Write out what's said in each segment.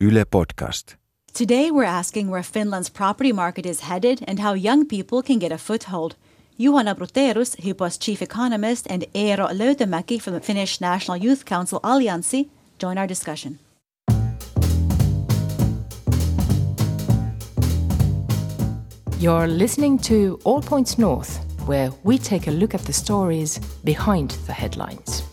Yle Podcast. Today, we're asking where Finland's property market is headed and how young people can get a foothold. Juhana Brotherus, Hypo's chief economist, and Eero Löytömäki from the Finnish National Youth Council Allianssi join our discussion. You're listening to All Points North, where we take a look at the stories behind the headlines.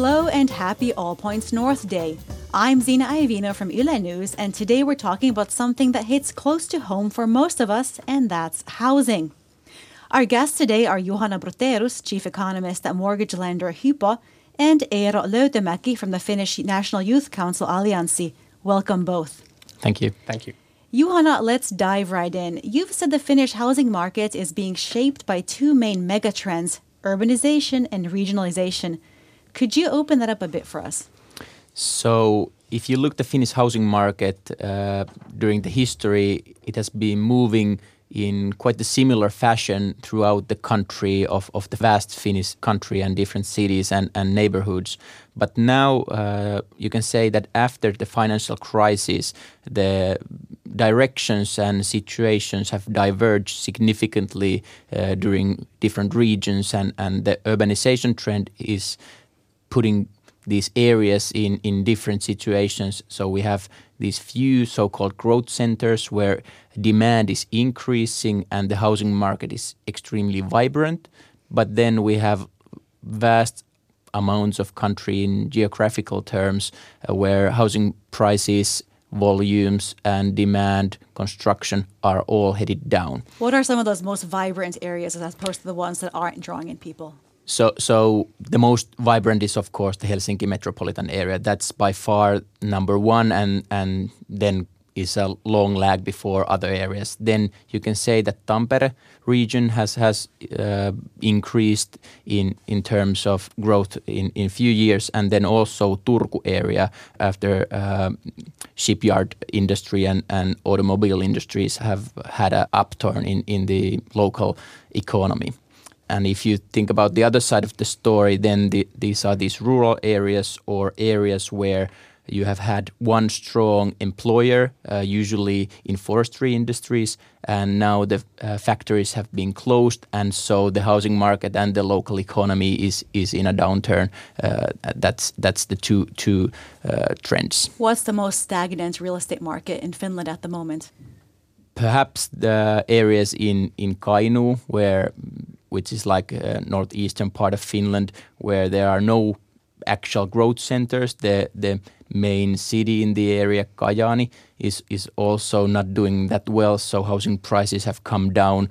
Hello and happy All Points North Day. I'm Zina Iovino from Yle News, and today we're talking about something that hits close to home for most of us, and that's housing. Our guests today are Johanna Brotherus, chief economist at mortgage lender Hypo, and Eero Löytömäki from the Finnish National Youth Council Allianssi. Welcome both. Thank you. Thank you. Johanna, let's dive right in. You've said the Finnish housing market is being shaped by two main megatrends urbanization and regionalization. Could you open that up a bit for us? So, if you look the Finnish housing market uh, during the history, it has been moving in quite a similar fashion throughout the country of, of the vast Finnish country and different cities and, and neighborhoods. But now uh, you can say that after the financial crisis, the directions and situations have diverged significantly uh, during different regions, and, and the urbanization trend is putting these areas in, in different situations. So we have these few so-called growth centers where demand is increasing and the housing market is extremely vibrant. But then we have vast amounts of country in geographical terms uh, where housing prices volumes and demand construction are all headed down. What are some of those most vibrant areas as opposed to the ones that aren't drawing in people? So, so the most vibrant is of course the Helsinki metropolitan area. That's by far number one, and and then is a long lag before other areas. Then you can say that Tampere region has has uh, increased in in terms of growth in in few years, and then also Turku area after uh, shipyard industry and and automobile industries have had an upturn in in the local economy. And if you think about the other side of the story, then the, these are these rural areas or areas where you have had one strong employer, uh, usually in forestry industries, and now the uh, factories have been closed, and so the housing market and the local economy is is in a downturn. Uh, that's that's the two two uh, trends. What's the most stagnant real estate market in Finland at the moment? Perhaps the areas in in Kainuu where which is like a northeastern part of Finland, where there are no actual growth centers. The the main city in the area, Kajaani, is is also not doing that well. So housing prices have come down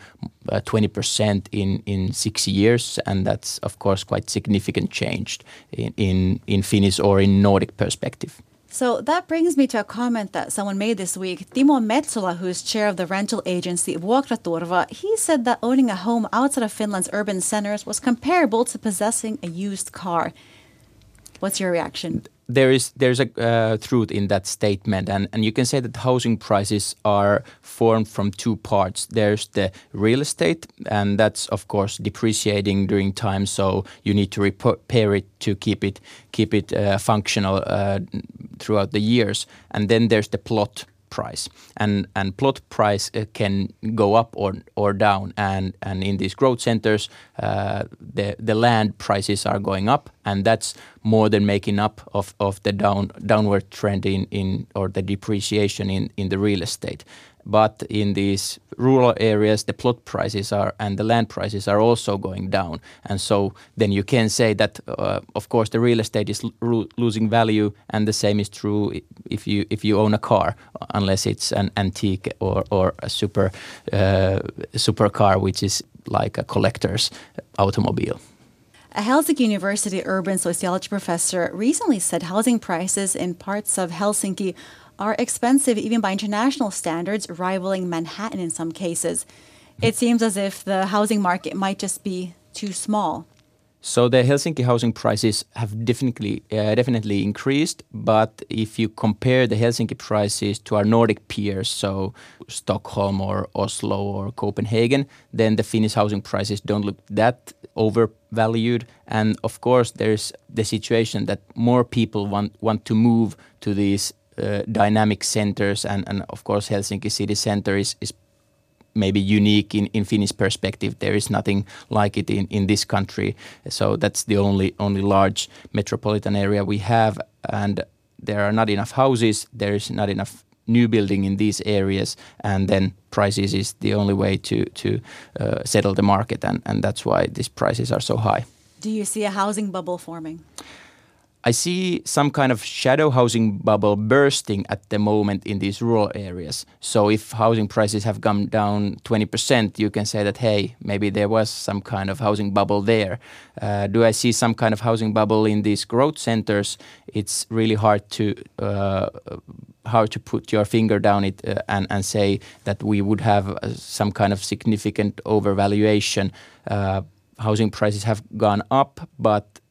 uh, twenty uh, percent in in six years, and that's of course quite significant change in in, in Finnish or in Nordic perspective. So that brings me to a comment that someone made this week. Timo Metsola, who's chair of the rental agency Vuokraturva, he said that owning a home outside of Finland's urban centers was comparable to possessing a used car. What's your reaction? There is there's a uh, truth in that statement, and and you can say that housing prices are formed from two parts. There's the real estate, and that's of course depreciating during time, so you need to repair it to keep it keep it uh, functional uh, throughout the years. And then there's the plot price. And and plot price uh, can go up or or down. And and in these growth centers uh, the the land prices are going up. And that's more than making up of of the down downward trend in in or the depreciation in in the real estate but in these rural areas the plot prices are and the land prices are also going down. And so then you can say that uh, of course the real estate is losing value and the same is true if you if you own a car unless it's an antique or or a super uh, super car which is like a collector's automobile. A Helsinki University urban sociology professor recently said housing prices in parts of Helsinki are expensive even by international standards, rivaling Manhattan in some cases. It seems as if the housing market might just be too small. So the Helsinki housing prices have definitely uh, definitely increased, but if you compare the Helsinki prices to our Nordic peers, so Stockholm or Oslo or Copenhagen, then the Finnish housing prices don't look that overvalued. And of course, there's the situation that more people want want to move to these uh, dynamic centers, and and of course, Helsinki city center is is maybe unique in, in Finnish perspective. There is nothing like it in, in this country. So that's the only only large metropolitan area we have, and there are not enough houses. There is not enough new building in these areas, and then prices is the only way to to uh, settle the market, and and that's why these prices are so high. Do you see a housing bubble forming? I see some kind of shadow housing bubble bursting at the moment in these rural areas. So if housing prices have come down 20%, you can say that, hey, maybe there was some kind of housing bubble there. Uh, do I see some kind of housing bubble in these growth centers? It's really hard to uh, hard to put your finger down it uh, and, and say that we would have uh, some kind of significant overvaluation. Uh, housing prices have gone up, but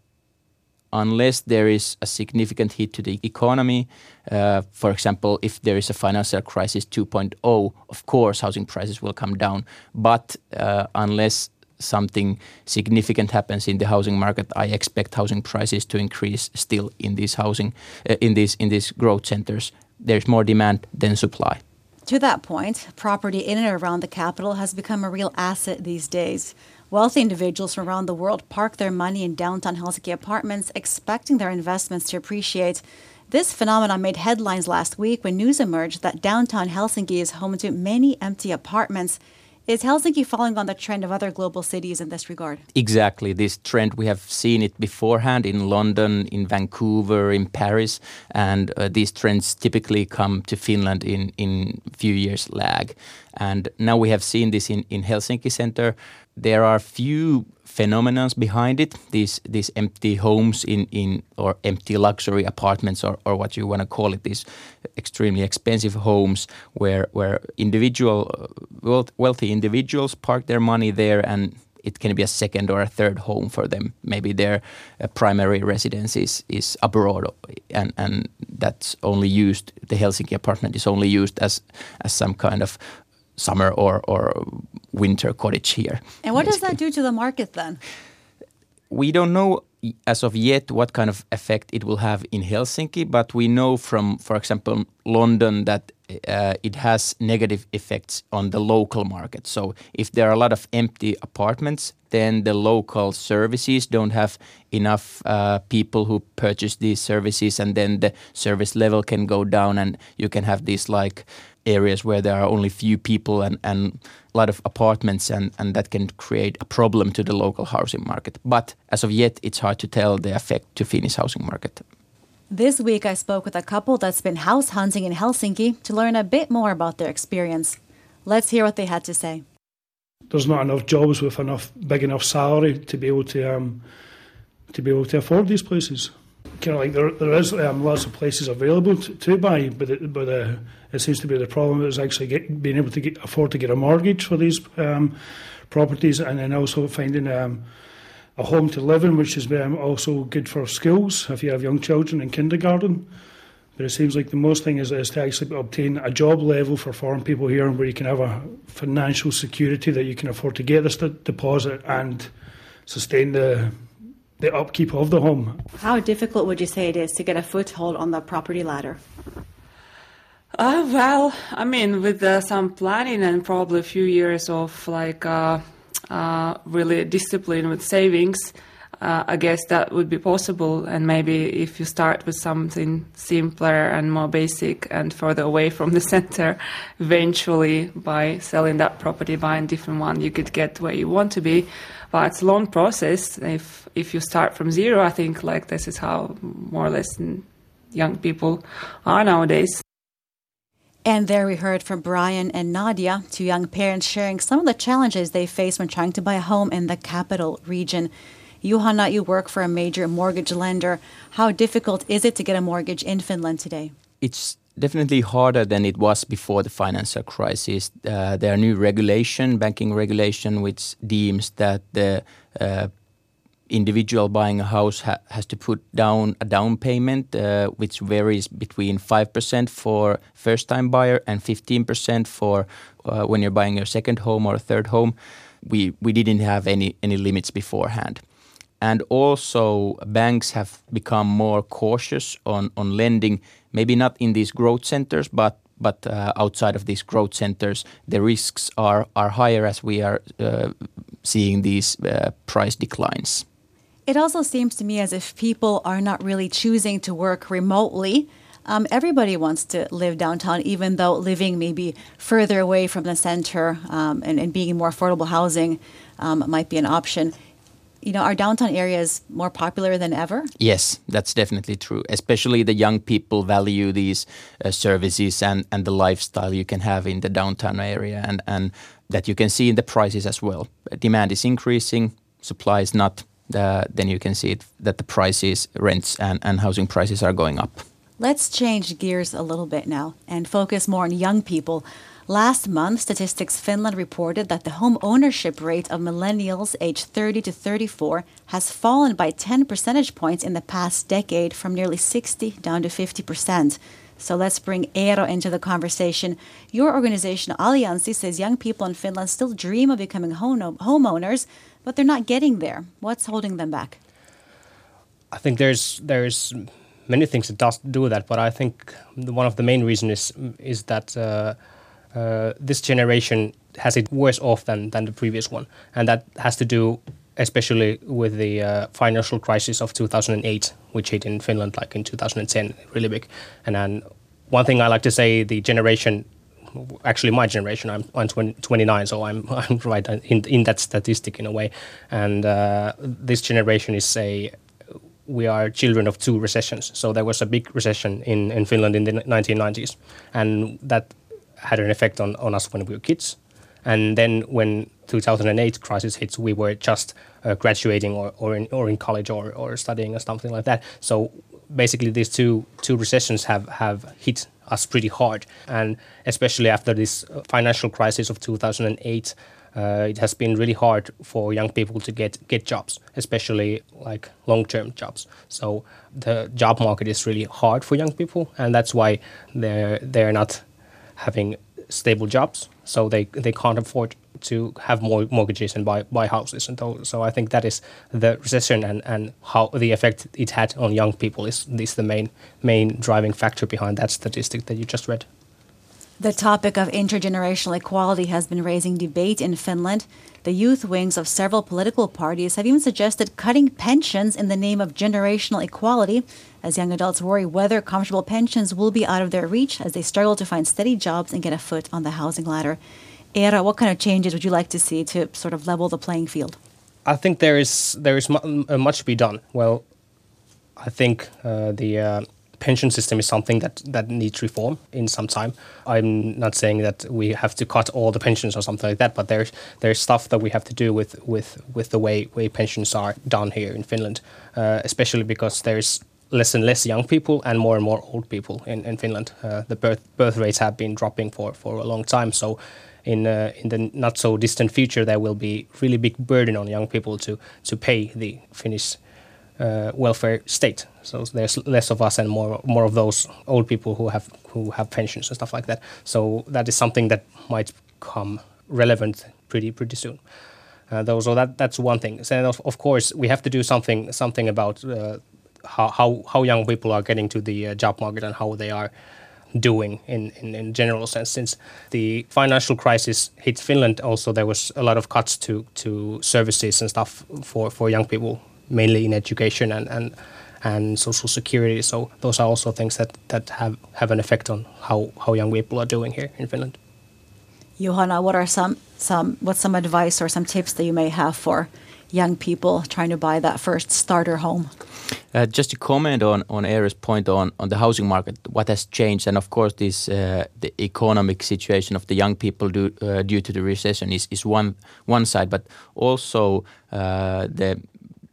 unless there is a significant hit to the economy, uh, for example, if there is a financial crisis 2.0, of course, housing prices will come down. But uh, unless something significant happens in the housing market, I expect housing prices to increase still in these housing uh, in these in these growth centers. There's more demand than supply. To that point, property in and around the capital has become a real asset these days. Wealthy individuals from around the world park their money in downtown Helsinki apartments, expecting their investments to appreciate. This phenomenon made headlines last week when news emerged that downtown Helsinki is home to many empty apartments. Is Helsinki following on the trend of other global cities in this regard? Exactly. This trend, we have seen it beforehand in London, in Vancouver, in Paris, and uh, these trends typically come to Finland in, in few years lag. And now we have seen this in, in Helsinki center there are few phenomena behind it. These these empty homes in, in or empty luxury apartments or, or what you want to call it, these extremely expensive homes where where individual wealthy individuals park their money there and it can be a second or a third home for them. Maybe their uh, primary residence is, is abroad, and, and that's only used. The Helsinki apartment is only used as as some kind of summer or, or winter cottage here. And what basically. does that do to the market then? We don't know as of yet what kind of effect it will have in Helsinki, but we know from, for example, London that uh, it has negative effects on the local market. So if there are a lot of empty apartments, then the local services don't have enough uh, people who purchase these services, and then the service level can go down, and you can have these like areas where there are only few people and, and a lot of apartments and, and that can create a problem to the local housing market. But as of yet, it's hard to tell the effect to Finnish housing market. This week, I spoke with a couple that's been house hunting in Helsinki to learn a bit more about their experience. Let's hear what they had to say. There's not enough jobs with enough big enough salary to be able to um, to be able to afford these places kind of like there, there is um, lots of places available to, to buy, but it, but uh, it seems to be the problem is actually get, being able to get, afford to get a mortgage for these um, properties, and then also finding um, a home to live in, which is um, also good for schools if you have young children in kindergarten. But it seems like the most thing is, is to actually obtain a job level for foreign people here, where you can have a financial security that you can afford to get this deposit and sustain the the upkeep of the home. How difficult would you say it is to get a foothold on the property ladder? Uh, well, I mean, with uh, some planning and probably a few years of like uh, uh really discipline with savings, uh, I guess that would be possible. And maybe if you start with something simpler and more basic and further away from the center, eventually by selling that property, buying a different one, you could get where you want to be. But it's a long process. If if you start from zero, I think like this is how more or less young people are nowadays. And there we heard from Brian and Nadia, two young parents sharing some of the challenges they face when trying to buy a home in the capital region. Johanna, you work for a major mortgage lender. How difficult is it to get a mortgage in Finland today? It's definitely harder than it was before the financial crisis. Uh, there are new regulation, banking regulation, which deems that the uh, individual buying a house ha- has to put down a down payment, uh, which varies between 5% for first time buyer and 15% for uh, when you're buying your second home or a third home. We, we didn't have any, any limits beforehand. And also, banks have become more cautious on, on lending, maybe not in these growth centers, but but uh, outside of these growth centers, the risks are, are higher as we are uh, seeing these uh, price declines. It also seems to me as if people are not really choosing to work remotely. Um, everybody wants to live downtown, even though living maybe further away from the center um, and, and, being in more affordable housing um, might be an option. You know, our downtown area is more popular than ever. Yes, that's definitely true. Especially the young people value these uh, services and, and the lifestyle you can have in the downtown area, and, and that you can see in the prices as well. Demand is increasing, supply is not uh, then you can see it, that the prices, rents, and, and housing prices are going up. Let's change gears a little bit now and focus more on young people. Last month, Statistics Finland reported that the home ownership rate of millennials aged 30 to 34 has fallen by 10 percentage points in the past decade from nearly 60 down to 50 percent. So let's bring Eero into the conversation. Your organization, Allianssi, says young people in Finland still dream of becoming homeowners, but they're not getting there. What's holding them back? I think there's there's many things that does do that, but I think the, one of the main reasons is is that uh, uh, this generation has it worse off than than the previous one, and that has to do especially with the uh, financial crisis of 2008, which hit in Finland like in 2010, really big. And then one thing I like to say, the generation actually my generation. I'm, I'm 20, 29, so I'm, I'm right in, in that statistic in a way. And uh, this generation is a we are children of two recessions. So there was a big recession in, in Finland in the 1990s, and that had an effect on, on us when we were kids. And then when 2008 crisis hits, we were just uh, graduating or, or, in, or in college or, or studying or something like that. So basically, these two two recessions have, have hit us pretty hard. And especially after this uh, financial crisis of 2008, uh, it has been really hard for young people to get, get jobs, especially like long term jobs. So the job market is really hard for young people, and that's why they're, they're not having stable jobs. So they, they can't afford to have more mortgages and buy, buy houses. And so I think that is the recession and, and how the effect it had on young people is, is the main, main driving factor behind that statistic that you just read. The topic of intergenerational equality has been raising debate in Finland. The youth wings of several political parties have even suggested cutting pensions in the name of generational equality, as young adults worry whether comfortable pensions will be out of their reach as they struggle to find steady jobs and get a foot on the housing ladder. Eero, what kind of changes would you like to see to sort of level the playing field? I think there is there is uh, much to be done. Well, I think uh, the uh, pension system is something that, that needs reform in some time. I'm not saying that we have to cut all the pensions or something like that, but there's there's stuff that we have to do with with, with the way way pensions are done here in Finland, uh, especially because there's less and less young people and more and more old people in, in Finland. Uh, the birth birth rates have been dropping for, for a long time, so in uh, in the not so distant future, there will be really big burden on young people to to pay the Finnish uh, welfare state. So there's less of us and more more of those old people who have who have pensions and stuff like that. So that is something that might come relevant pretty pretty soon. Uh, though, so that that's one thing. So of, of course we have to do something something about uh, how, how how young people are getting to the uh, job market and how they are doing in, in, in general sense. Since the financial crisis hit Finland, also there was a lot of cuts to, to services and stuff for, for young people, mainly in education and, and and social security. So those are also things that, that have, have an effect on how, how young people are doing here in Finland. Johanna, what are some some what's some advice or some tips that you may have for young people trying to buy that first starter home? Uh, just to comment on on Eero's point on on the housing market, what has changed, and of course this uh, the economic situation of the young people do, uh, due to the recession is is one one side, but also uh, the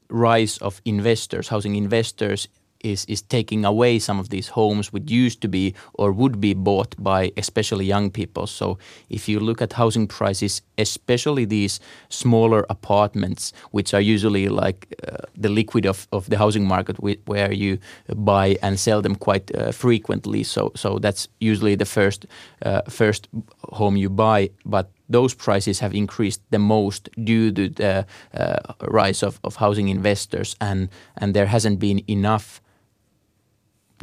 rise of investors, housing investors is is taking away some of these homes which used to be or would be bought by especially young people. So if you look at housing prices, especially these smaller apartments, which are usually like uh, the liquid of, of the housing market, where you buy and sell them quite uh, frequently. So so that's usually the first uh, first home you buy, but those prices have increased the most due to the uh, rise of, of housing investors, and and there hasn't been enough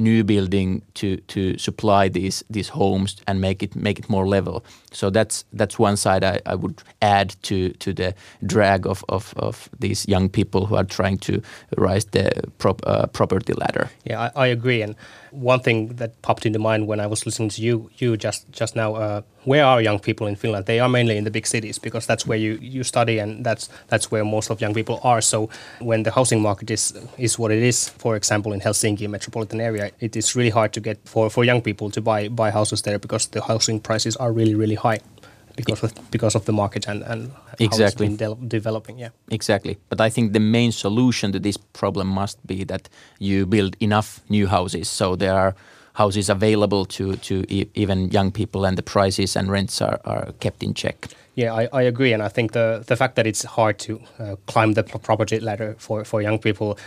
new building to to supply these these homes and make it make it more level. So that's that's one side I, I would add to to the drag of, of, of these young people who are trying to rise the prop, uh, property ladder. Yeah, I, I, agree. And one thing that popped into mind when I was listening to you you just just now. Uh, where are young people in Finland? They are mainly in the big cities because that's where you, you study and that's that's where most of young people are. So when the housing market is is what it is, for example in Helsinki metropolitan area, it is really hard to get for, for young people to buy buy houses there because the housing prices are really really high because of because of the market and and exactly de- developing. Yeah, exactly. But I think the main solution to this problem must be that you build enough new houses so there are houses available to to e- even young people, and the prices and rents are, are kept in check. Yeah, I, I agree, and I think the the fact that it's hard to uh, climb the property ladder for for young people,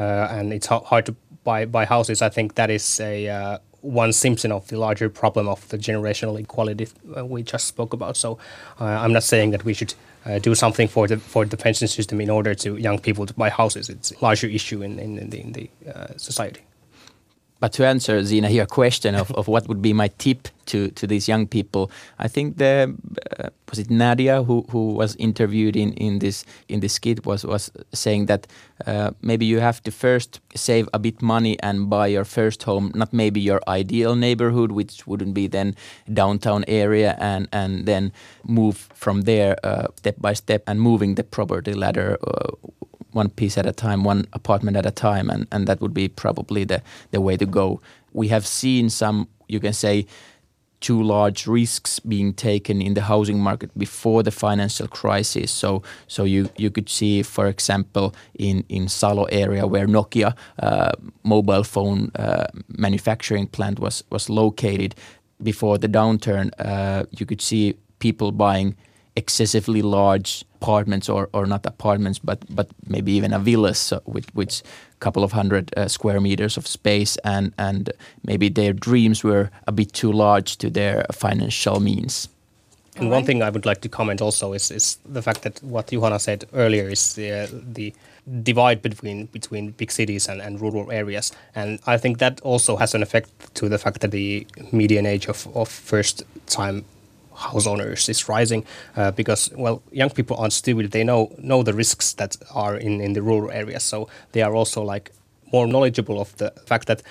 uh, and it's hard to buy buy houses. I think that is a uh, one symptom of the larger problem of the generational equality uh, we just spoke about. So uh, I'm not saying that we should. Uh, do something for the for the pension system in order to young people to buy houses. It's a larger issue in in, in the, in the society. But to answer Zina your question of, of what would be my tip to, to these young people, I think the uh, was it Nadia who, who was interviewed in, in this in this skit was was saying that uh, maybe you have to first save a bit money and buy your first home, not maybe your ideal neighborhood, which wouldn't be then downtown area, and and then move from there uh, step by step and moving the property ladder uh, one piece at a time, one apartment at a time, and, and that would be probably the, the way to go. We have seen some, you can say, too large risks being taken in the housing market before the financial crisis. So, so you you could see, for example, in in Salo area where Nokia uh, mobile phone uh, manufacturing plant was was located before the downturn. Uh, you could see people buying excessively large apartments or, or not apartments but but maybe even a villa so with which couple of hundred uh, square meters of space and and maybe their dreams were a bit too large to their financial means and one thing I would like to comment also is, is the fact that what Johanna said earlier is the, the divide between between big cities and, and rural areas. And I think that also has an effect to the fact that the median age of, of first time house owners is rising uh, because well young people aren't stupid they know know the risks that are in in the rural areas so they are also like more knowledgeable of the fact that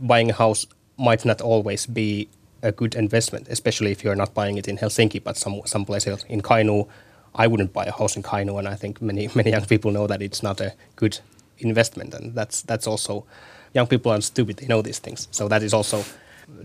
buying a house might not always be a good investment especially if you're not buying it in Helsinki but some some place else. In Kainuu I wouldn't buy a house in Kainuu and I think many many young people know that it's not a good investment and that's that's also young people aren't stupid they know these things. So that is also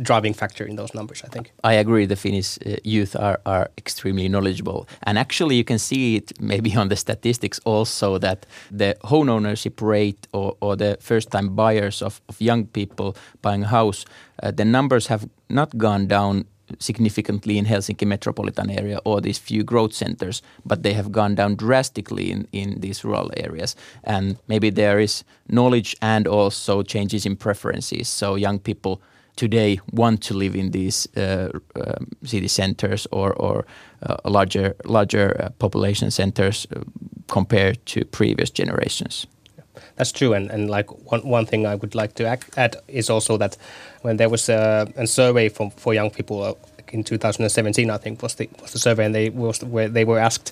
driving factor in those numbers, I think. I agree. The Finnish uh, youth are, are extremely knowledgeable. And actually, you can see it maybe on the statistics also that the home ownership rate or, or the first time buyers of, of young people buying a house, uh, the numbers have not gone down significantly in Helsinki metropolitan area or these few growth centers, but they have gone down drastically in, in these rural areas. And maybe there is knowledge and also changes in preferences. So young people today want to live in these uh, uh, city centers or, or uh, larger larger uh, population centers uh, compared to previous generations. That's true, and, and like one, one thing I would like to add is also that when there was a, a survey for, for young people uh, in 2017, I think was the was the survey, and they was where they were asked,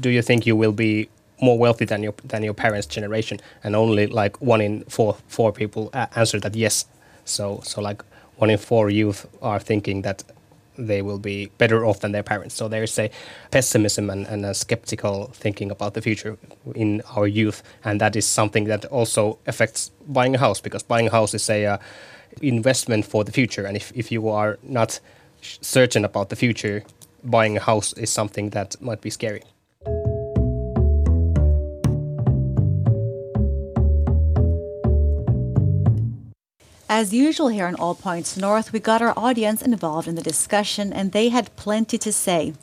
do you think you will be more wealthy than your than your parents' generation? And only like one in four four people answered that yes. So so like one in four youth are thinking that they will be better off than their parents. So there is a pessimism and, and, a skeptical thinking about the future in our youth, and that is something that also affects buying a house because buying a house is a uh, investment for the future, and if if you are not certain about the future, buying a house is something that might be scary. As usual here on All Points North, we got our audience involved in the discussion and they had plenty to say.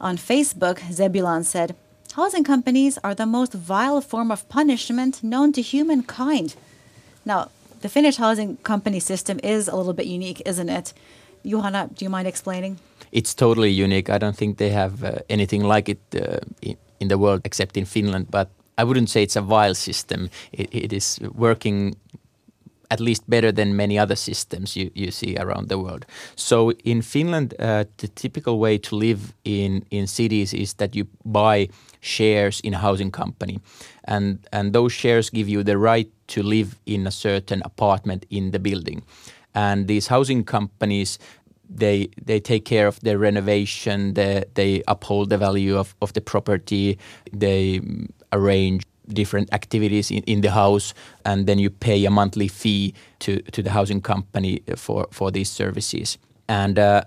On Facebook, Zebulon said, Housing companies are the most vile form of punishment known to humankind. Now, the Finnish housing company system is a little bit unique, isn't it? Johanna, do you mind explaining? It's totally unique. I don't think they have uh, anything like it uh, in, the world except in Finland, but I wouldn't say it's a vile system. it, it is working at least better than many other systems you, you see around the world. So in Finland, uh, the typical way to live in, in cities is that you buy shares in a housing company. And, and those shares give you the right to live in a certain apartment in the building. And these housing companies, they they take care of the renovation, they, they uphold the value of, of the property, they arrange different activities in, in the house and then you pay a monthly fee to, to the housing company for, for these services. And uh,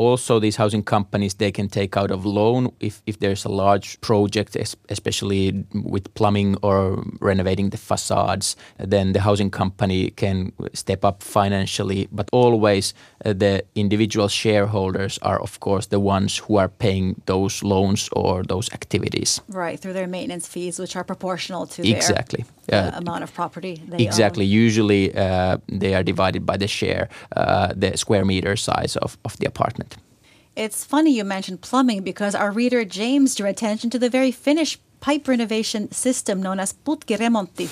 also these housing companies they can take out of loan if, if there's a large project especially with plumbing or renovating the facades. Then the housing company can step up financially but always uh, the individual shareholders are of course the ones who are paying those loans or those activities. Right through their maintenance fees which are proportional to exactly. their uh, amount of property exactly own. usually uh, they are divided by the share uh, the square meter size of, of the apartment it's funny you mentioned plumbing because our reader James drew attention to the very Finnish pipe renovation system known as putkiremontti.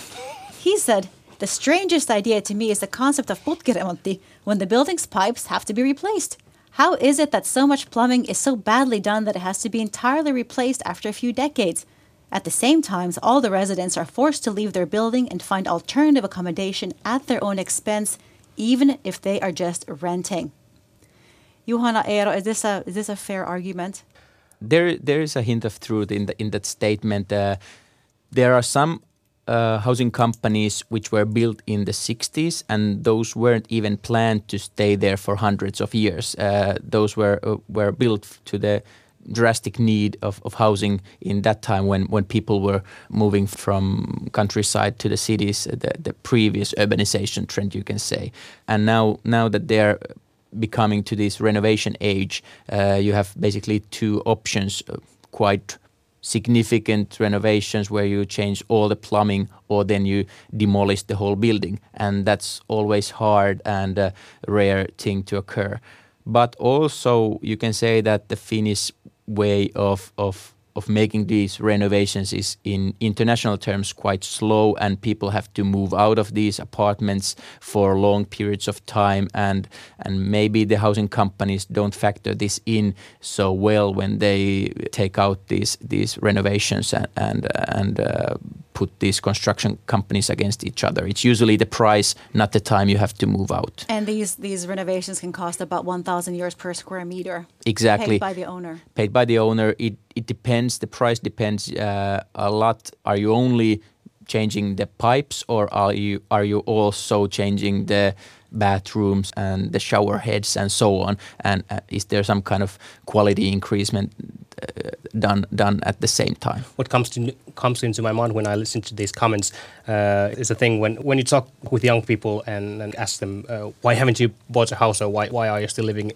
He said, The strangest idea to me is the concept of putkiremontti when the building's pipes have to be replaced. How is it that so much plumbing is so badly done that it has to be entirely replaced after a few decades? At the same time, all the residents are forced to leave their building and find alternative accommodation at their own expense, even if they are just renting. Juhana Eero, is this a is this a fair argument? There there is a hint of truth in the, in that statement. Uh, there are some uh, housing companies which were built in the 60s, and those weren't even planned to stay there for hundreds of years. Uh, those were uh, were built to the drastic need of, of housing in that time when, when people were moving from countryside to the cities, the, the previous urbanization trend, you can say. And now now that they're becoming to this renovation age, uh, you have basically two options, uh, quite significant renovations where you change all the plumbing or then you demolish the whole building. And that's always hard and a rare thing to occur. But also you can say that the Finnish way of, of of making these renovations is in international terms quite slow and people have to move out of these apartments for long periods of time and and maybe the housing companies don't factor this in so well when they take out these these renovations and and, and uh, put these construction companies against each other. It's usually the price, not the time you have to move out. And these these renovations can cost about 1,000 euros per square meter. Exactly. Paid by the owner. Paid by the owner. It it depends. The price depends uh, a lot. Are you only changing the pipes, or are you are you also changing the bathrooms and the shower heads and so on? And uh, is there some kind of quality increasement uh, done done at the same time. What comes to comes into my mind when I listen to these comments uh, is a thing when when you talk with young people and, and ask them uh, why haven't you bought a house or why why are you still living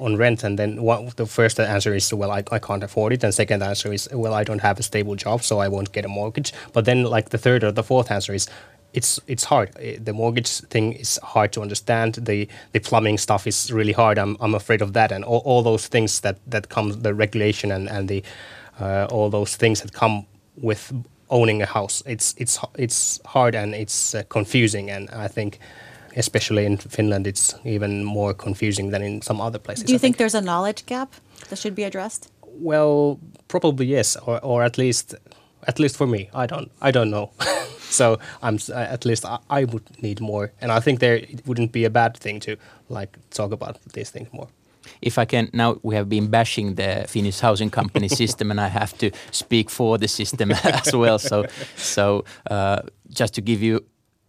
on rent and then what, the first answer is well I, I can't afford it and second answer is well I don't have a stable job so I won't get a mortgage but then like the third or the fourth answer is it's it's hard. The mortgage thing is hard to understand. The the plumbing stuff is really hard. I'm I'm afraid of that, and all, all those things that that come the regulation and and the uh, all those things that come with owning a house. It's it's it's hard and it's uh, confusing, and I think. Especially in Finland, it's even more confusing than in some other places. Do you think, think there's a knowledge gap that should be addressed? Well, probably yes, or, or at least at least for me, I don't I don't know. so I'm at least I, I, would need more, and I think there it wouldn't be a bad thing to like talk about these things more. If I can, now we have been bashing the Finnish housing company system, and I have to speak for the system as well. So, so uh, just to give you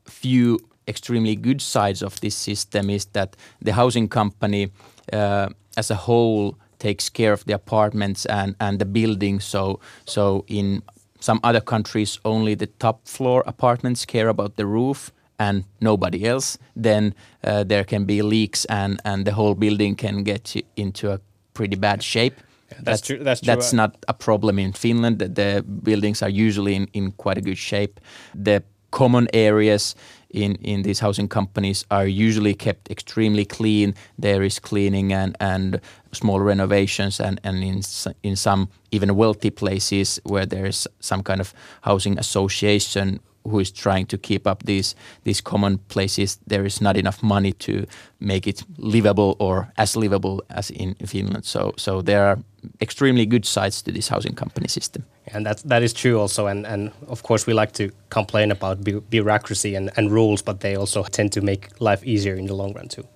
a few extremely good sides of this system is that the housing company uh, as a whole takes care of the apartments and, and the building. So, so in some other countries, only the top floor apartments care about the roof, and nobody else, then uh, there can be leaks and, and the whole building can get into a pretty bad shape. that's, that's, true. That's, true. that's not a problem in Finland. The buildings are usually in, in quite a good shape. The common areas in, in these housing companies are usually kept extremely clean. There is cleaning and, and small renovations, and, and in, in some even wealthy places where there is some kind of housing association who is trying to keep up these these common places, there is not enough money to make it livable or as livable as in Finland. So so there are extremely good sides to this housing company system. And that that is true also. And and of course we like to complain about bureaucracy and, and rules, but they also tend to make life easier in the long run too.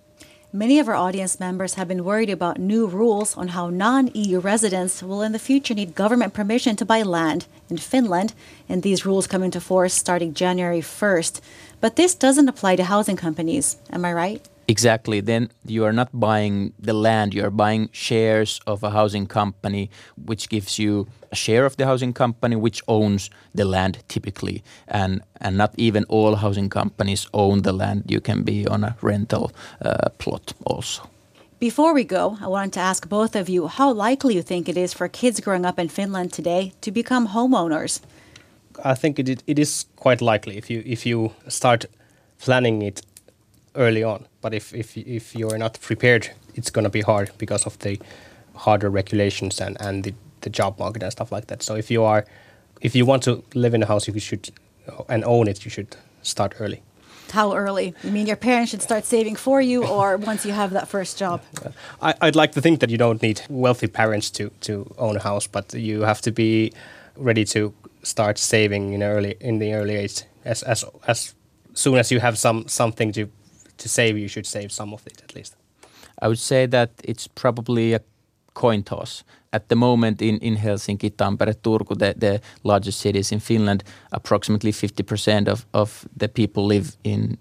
Many of our audience members have been worried about new rules on how non EU residents will in the future need government permission to buy land in Finland, and these rules come into force starting January 1st. But this doesn't apply to housing companies, am I right? Exactly. Then you are not buying the land, you are buying shares of a housing company, which gives you a share of the housing company which owns the land typically. And, and not even all housing companies own the land. You can be on a rental uh, plot also. Before we go, I wanted to ask both of you how likely you think it is for kids growing up in Finland today to become homeowners. I think it, it is quite likely if you if you start planning it early on. But if if if you're not prepared, it's going to be hard because of the harder regulations and and the, the job market and stuff like that. So if you are if you want to live in a house, you should and own it, you should start early. How early? You mean your parents should start saving for you, or once you have that first job? I, I'd like to think that you don't need wealthy parents to, to own a house, but you have to be ready to start saving in early in the early age as as as soon as you have some something to to save, you should save some of it at least. I would say that it's probably a coin toss. At the moment in, in Helsinki, Tampere, Turku, the, the largest cities in Finland, approximately 50% of, of the people live in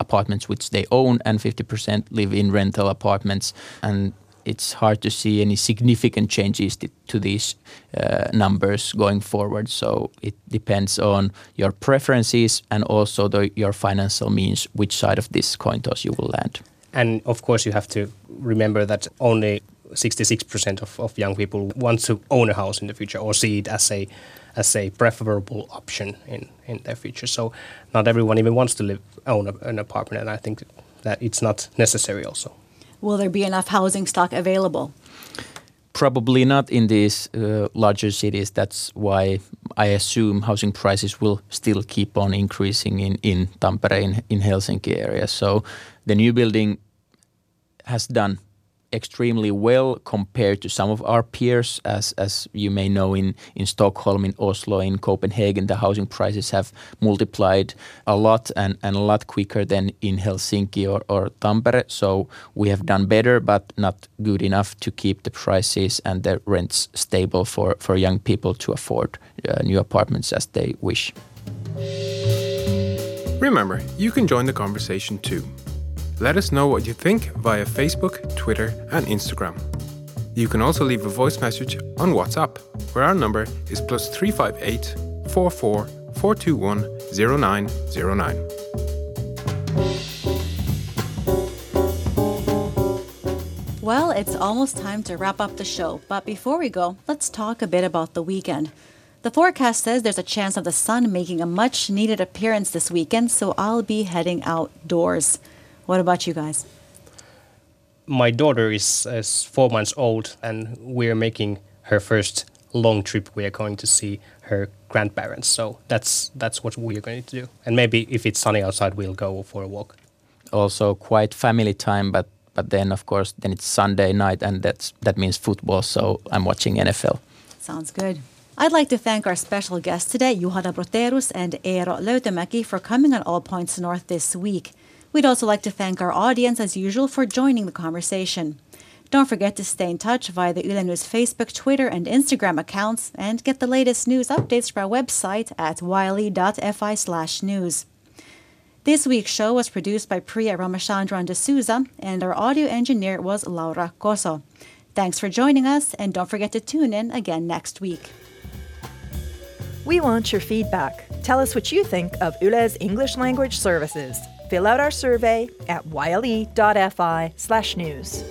apartments which they own and 50% live in rental apartments. And it's hard to see any significant changes to, these uh, numbers going forward. So it depends on your preferences and also the, your financial means, which side of this coin toss you will land. And of course, you have to remember that only 66% of, of young people want to own a house in the future or see it as a as a preferable option in, in their future. So not everyone even wants to live own a, an apartment, and I think that it's not necessary also will there be enough housing stock available? Probably not in these uh, larger cities. That's why I assume housing prices will still keep on increasing in, in Tampere, in, in Helsinki area. So the new building has done extremely well compared to some of our peers. As as you may know, in in Stockholm, in Oslo, in Copenhagen, the housing prices have multiplied a lot and, and a lot quicker than in Helsinki or, or Tampere. So we have done better, but not good enough to keep the prices and the rents stable for, for young people to afford uh, new apartments as they wish. Remember, you can join the conversation too. Let us know what you think via Facebook, Twitter, and Instagram. You can also leave a voice message on WhatsApp, where our number is plus 358 44 421 0909. Well, it's almost time to wrap up the show, but before we go, let's talk a bit about the weekend. The forecast says there's a chance of the sun making a much needed appearance this weekend, so I'll be heading outdoors. What about you guys? My daughter is, is four months old, and we're making her first long trip. We are going to see her grandparents, so that's that's what we are going to do. And maybe if it's sunny outside, we'll go for a walk. Also, quite family time, but but then of course then it's Sunday night, and that's that means football. So I'm watching NFL. Sounds good. I'd like to thank our special guests today, Juhana Brotherus and Eero Löytömäki, for coming on All Points North this week. We'd also like to thank our audience, as usual, for joining the conversation. Don't forget to stay in touch via the Yle News Facebook, Twitter, and Instagram accounts and get the latest news updates from our website at yle.fi slash news. This week's show was produced by Priya Ramachandran D'Souza, and our audio engineer was Laura Coso. Thanks for joining us, and don't forget to tune in again next week. We want your feedback Tell us what you think of Yle's English language services. Fill out our survey at yle.fi slash news.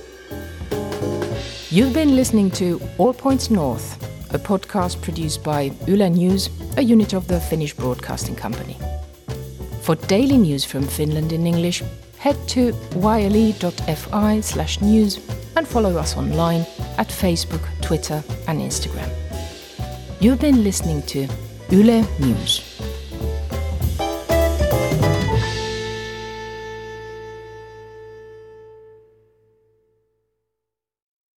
You've been listening to All Points North, a podcast produced by Yle News, a unit of the Finnish Broadcasting Company. For daily news from Finland in English, head to yle.fi slash news and follow us online at Facebook, Twitter, and Instagram. You've been listening to Yle News.